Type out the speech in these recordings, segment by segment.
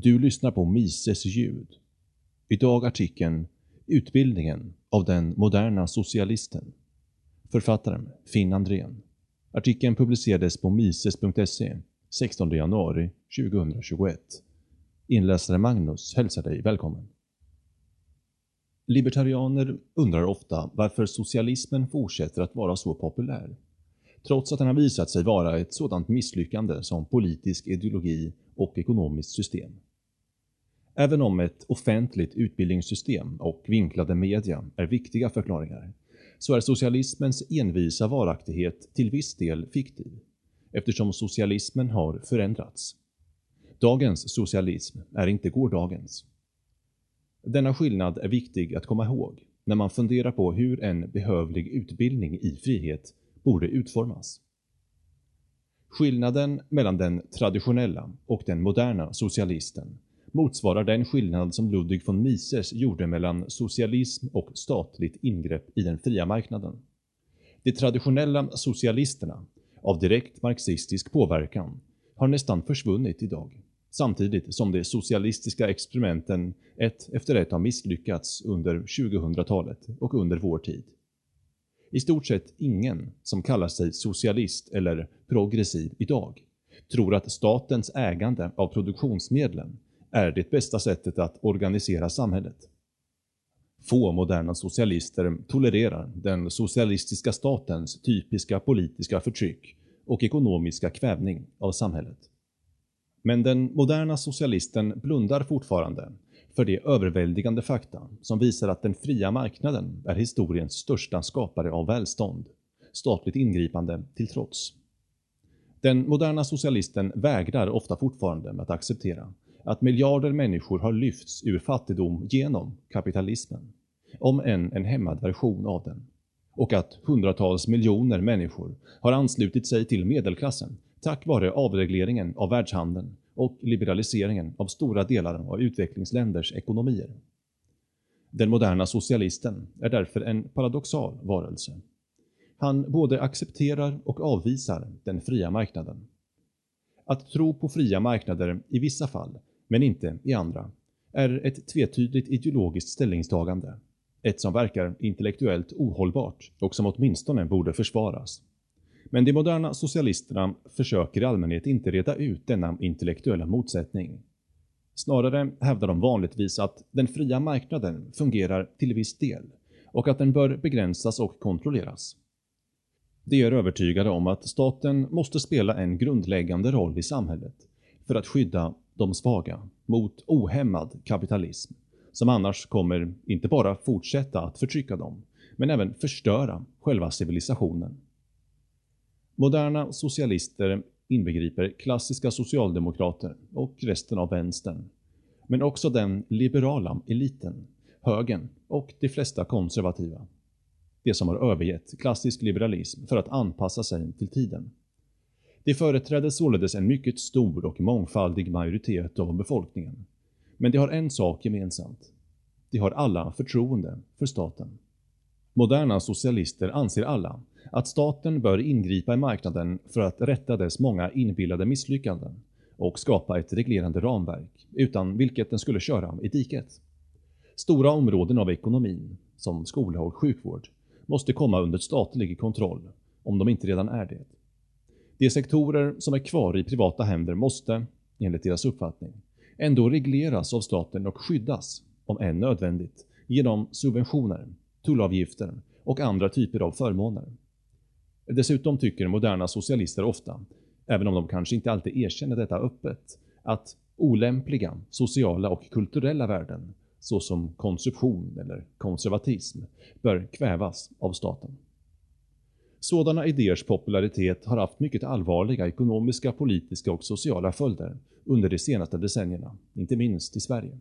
Du lyssnar på Mises ljud. Idag artikeln Utbildningen av den moderna socialisten. Författaren Finn Andrén. Artikeln publicerades på mises.se 16 januari 2021. Inläsare Magnus hälsar dig välkommen. Libertarianer undrar ofta varför socialismen fortsätter att vara så populär trots att den har visat sig vara ett sådant misslyckande som politisk ideologi och ekonomiskt system. Även om ett offentligt utbildningssystem och vinklade media är viktiga förklaringar, så är socialismens envisa varaktighet till viss del fiktiv, eftersom socialismen har förändrats. Dagens socialism är inte gårdagens. Denna skillnad är viktig att komma ihåg när man funderar på hur en behövlig utbildning i frihet borde utformas. Skillnaden mellan den traditionella och den moderna socialisten motsvarar den skillnad som Ludwig von Mises gjorde mellan socialism och statligt ingrepp i den fria marknaden. De traditionella socialisterna, av direkt marxistisk påverkan, har nästan försvunnit idag, samtidigt som de socialistiska experimenten ett efter ett har misslyckats under 2000-talet och under vår tid. I stort sett ingen som kallar sig socialist eller progressiv idag tror att statens ägande av produktionsmedlen är det bästa sättet att organisera samhället. Få moderna socialister tolererar den socialistiska statens typiska politiska förtryck och ekonomiska kvävning av samhället. Men den moderna socialisten blundar fortfarande för de överväldigande fakta som visar att den fria marknaden är historiens största skapare av välstånd, statligt ingripande till trots. Den moderna socialisten vägrar ofta fortfarande att acceptera att miljarder människor har lyfts ur fattigdom genom kapitalismen, om än en hämmad version av den, och att hundratals miljoner människor har anslutit sig till medelklassen tack vare avregleringen av världshandeln och liberaliseringen av stora delar av utvecklingsländers ekonomier. Den moderna socialisten är därför en paradoxal varelse. Han både accepterar och avvisar den fria marknaden. Att tro på fria marknader i vissa fall, men inte i andra, är ett tvetydigt ideologiskt ställningstagande. Ett som verkar intellektuellt ohållbart och som åtminstone borde försvaras. Men de moderna socialisterna försöker i allmänhet inte reda ut denna intellektuella motsättning. Snarare hävdar de vanligtvis att den fria marknaden fungerar till viss del och att den bör begränsas och kontrolleras. De är övertygade om att staten måste spela en grundläggande roll i samhället för att skydda de svaga mot ohämmad kapitalism som annars kommer inte bara fortsätta att förtrycka dem, men även förstöra själva civilisationen. Moderna socialister inbegriper klassiska socialdemokrater och resten av vänstern, men också den liberala eliten, högern och de flesta konservativa. De som har övergett klassisk liberalism för att anpassa sig till tiden. De företräder således en mycket stor och mångfaldig majoritet av befolkningen. Men de har en sak gemensamt. De har alla förtroende för staten. Moderna socialister anser alla att staten bör ingripa i marknaden för att rätta dess många inbillade misslyckanden och skapa ett reglerande ramverk, utan vilket den skulle köra i diket. Stora områden av ekonomin, som skola och sjukvård, måste komma under statlig kontroll, om de inte redan är det. De sektorer som är kvar i privata händer måste, enligt deras uppfattning, ändå regleras av staten och skyddas, om än nödvändigt, genom subventioner, tullavgifter och andra typer av förmåner. Dessutom tycker moderna socialister ofta, även om de kanske inte alltid erkänner detta öppet, att olämpliga sociala och kulturella värden, såsom konsumtion eller konservatism, bör kvävas av staten. Sådana idéers popularitet har haft mycket allvarliga ekonomiska, politiska och sociala följder under de senaste decennierna, inte minst i Sverige.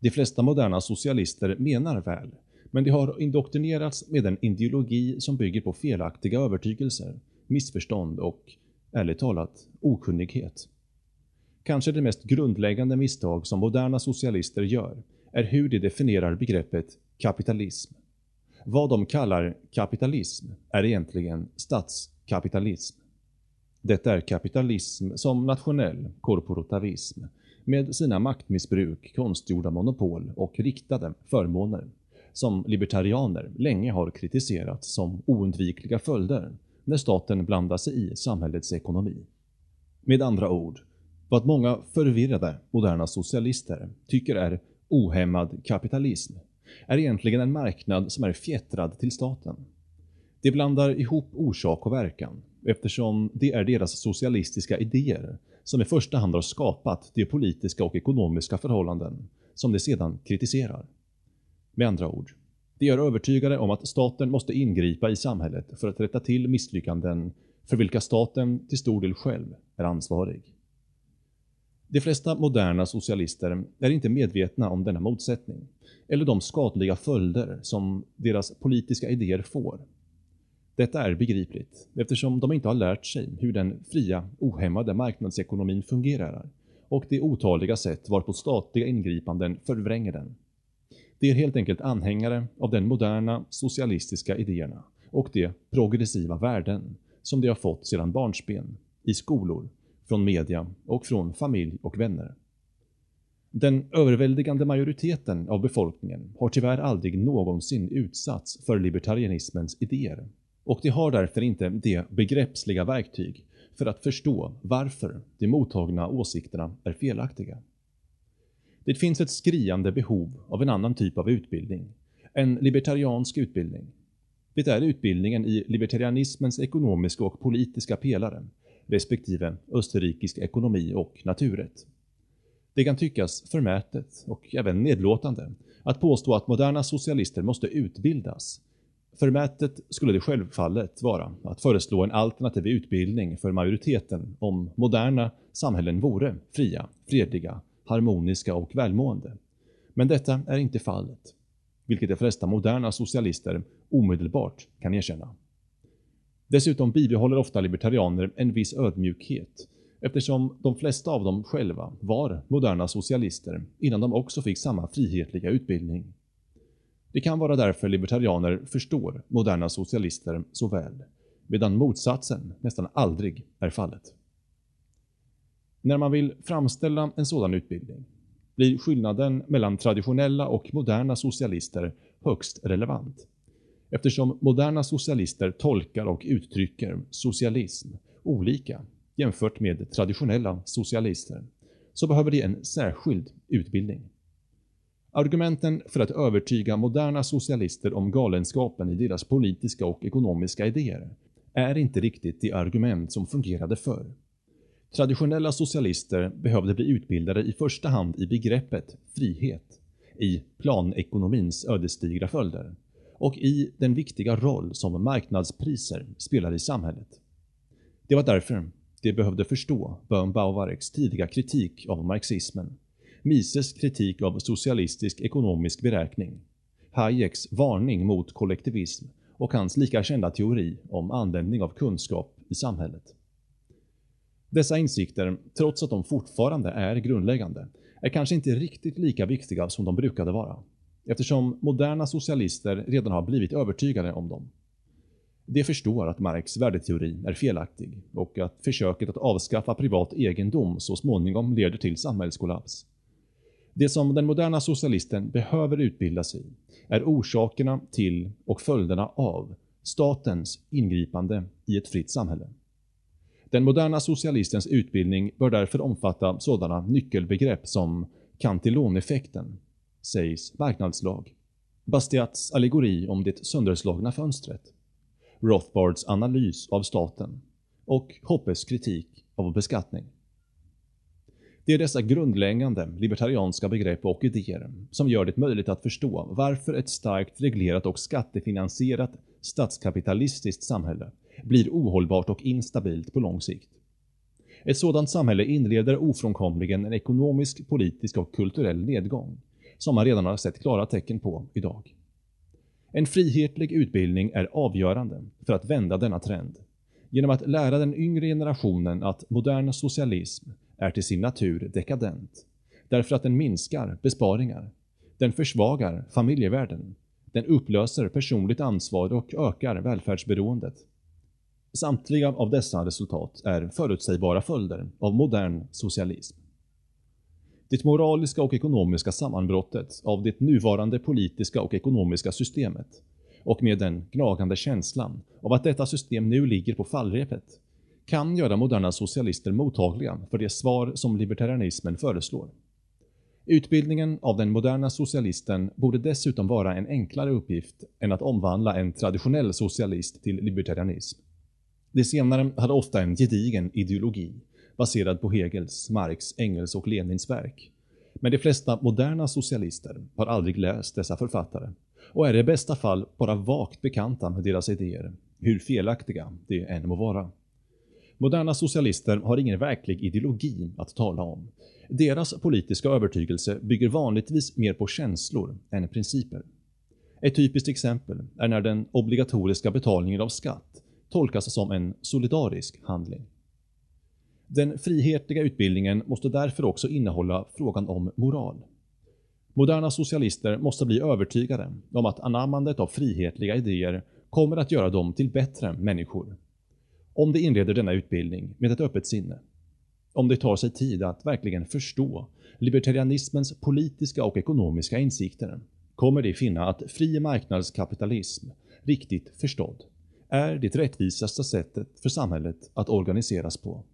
De flesta moderna socialister menar väl, men de har indoktrinerats med en ideologi som bygger på felaktiga övertygelser, missförstånd och, ärligt talat, okunnighet. Kanske det mest grundläggande misstag som moderna socialister gör är hur de definierar begreppet kapitalism. Vad de kallar kapitalism är egentligen statskapitalism. Det är kapitalism som nationell korporativism, med sina maktmissbruk, konstgjorda monopol och riktade förmåner som libertarianer länge har kritiserat som oundvikliga följder när staten blandar sig i samhällets ekonomi. Med andra ord, vad många förvirrade moderna socialister tycker är ohämmad kapitalism är egentligen en marknad som är fjättrad till staten. De blandar ihop orsak och verkan eftersom det är deras socialistiska idéer som i första hand har skapat de politiska och ekonomiska förhållanden som de sedan kritiserar. Med andra ord, de är övertygade om att staten måste ingripa i samhället för att rätta till misslyckanden för vilka staten till stor del själv är ansvarig. De flesta moderna socialister är inte medvetna om denna motsättning eller de skadliga följder som deras politiska idéer får. Detta är begripligt eftersom de inte har lärt sig hur den fria, ohämmade marknadsekonomin fungerar och de otaliga sätt varpå statliga ingripanden förvränger den. De är helt enkelt anhängare av den moderna socialistiska idéerna och de progressiva värden som de har fått sedan barnsben, i skolor, från media och från familj och vänner. Den överväldigande majoriteten av befolkningen har tyvärr aldrig någonsin utsatts för libertarianismens idéer och de har därför inte de begreppsliga verktyg för att förstå varför de mottagna åsikterna är felaktiga. Det finns ett skriande behov av en annan typ av utbildning, en libertariansk utbildning. Det är utbildningen i libertarianismens ekonomiska och politiska pelare, respektive österrikisk ekonomi och naturrätt. Det kan tyckas förmätet och även nedlåtande att påstå att moderna socialister måste utbildas. Förmätet skulle det självfallet vara att föreslå en alternativ utbildning för majoriteten om moderna samhällen vore fria, fredliga harmoniska och välmående. Men detta är inte fallet, vilket de flesta moderna socialister omedelbart kan erkänna. Dessutom bibehåller ofta libertarianer en viss ödmjukhet eftersom de flesta av dem själva var moderna socialister innan de också fick samma frihetliga utbildning. Det kan vara därför libertarianer förstår moderna socialister så väl, medan motsatsen nästan aldrig är fallet. När man vill framställa en sådan utbildning blir skillnaden mellan traditionella och moderna socialister högst relevant. Eftersom moderna socialister tolkar och uttrycker socialism olika jämfört med traditionella socialister, så behöver de en särskild utbildning. Argumenten för att övertyga moderna socialister om galenskapen i deras politiska och ekonomiska idéer är inte riktigt de argument som fungerade förr. Traditionella socialister behövde bli utbildade i första hand i begreppet frihet, i planekonomins ödesdigra följder och i den viktiga roll som marknadspriser spelar i samhället. Det var därför de behövde förstå Böhm-Bauvareks tidiga kritik av marxismen, Mises kritik av socialistisk ekonomisk beräkning, Hayeks varning mot kollektivism och hans lika kända teori om användning av kunskap i samhället. Dessa insikter, trots att de fortfarande är grundläggande, är kanske inte riktigt lika viktiga som de brukade vara, eftersom moderna socialister redan har blivit övertygade om dem. De förstår att Marx värdeteori är felaktig och att försöket att avskaffa privat egendom så småningom leder till samhällskollaps. Det som den moderna socialisten behöver utbilda sig i är orsakerna till och följderna av statens ingripande i ett fritt samhälle. Den moderna socialistens utbildning bör därför omfatta sådana nyckelbegrepp som Cantillon-effekten, sägs marknadslag, Bastiats allegori om det sönderslagna fönstret, Rothbards analys av staten och Hoppes kritik av beskattning. Det är dessa grundläggande libertarianska begrepp och idéer som gör det möjligt att förstå varför ett starkt reglerat och skattefinansierat statskapitalistiskt samhälle blir ohållbart och instabilt på lång sikt. Ett sådant samhälle inleder ofrånkomligen en ekonomisk, politisk och kulturell nedgång, som man redan har sett klara tecken på idag. En frihetlig utbildning är avgörande för att vända denna trend, genom att lära den yngre generationen att modern socialism är till sin natur dekadent, därför att den minskar besparingar, den försvagar familjevärden, den upplöser personligt ansvar och ökar välfärdsberoendet. Samtliga av dessa resultat är förutsägbara följder av modern socialism. Det moraliska och ekonomiska sammanbrottet av det nuvarande politiska och ekonomiska systemet och med den gnagande känslan av att detta system nu ligger på fallrepet kan göra moderna socialister mottagliga för det svar som libertarianismen föreslår. Utbildningen av den moderna socialisten borde dessutom vara en enklare uppgift än att omvandla en traditionell socialist till libertarianism. Det senare hade ofta en gedigen ideologi, baserad på Hegels, Marx, Engels och Lenins verk. Men de flesta moderna socialister har aldrig läst dessa författare och är i bästa fall bara vagt bekanta med deras idéer, hur felaktiga de än må vara. Moderna socialister har ingen verklig ideologi att tala om. Deras politiska övertygelse bygger vanligtvis mer på känslor än principer. Ett typiskt exempel är när den obligatoriska betalningen av skatt tolkas som en solidarisk handling. Den frihetliga utbildningen måste därför också innehålla frågan om moral. Moderna socialister måste bli övertygade om att anammandet av frihetliga idéer kommer att göra dem till bättre människor. Om de inleder denna utbildning med ett öppet sinne. Om de tar sig tid att verkligen förstå libertarianismens politiska och ekonomiska insikter kommer de finna att fri marknadskapitalism, riktigt förstådd, är det rättvisaste sättet för samhället att organiseras på.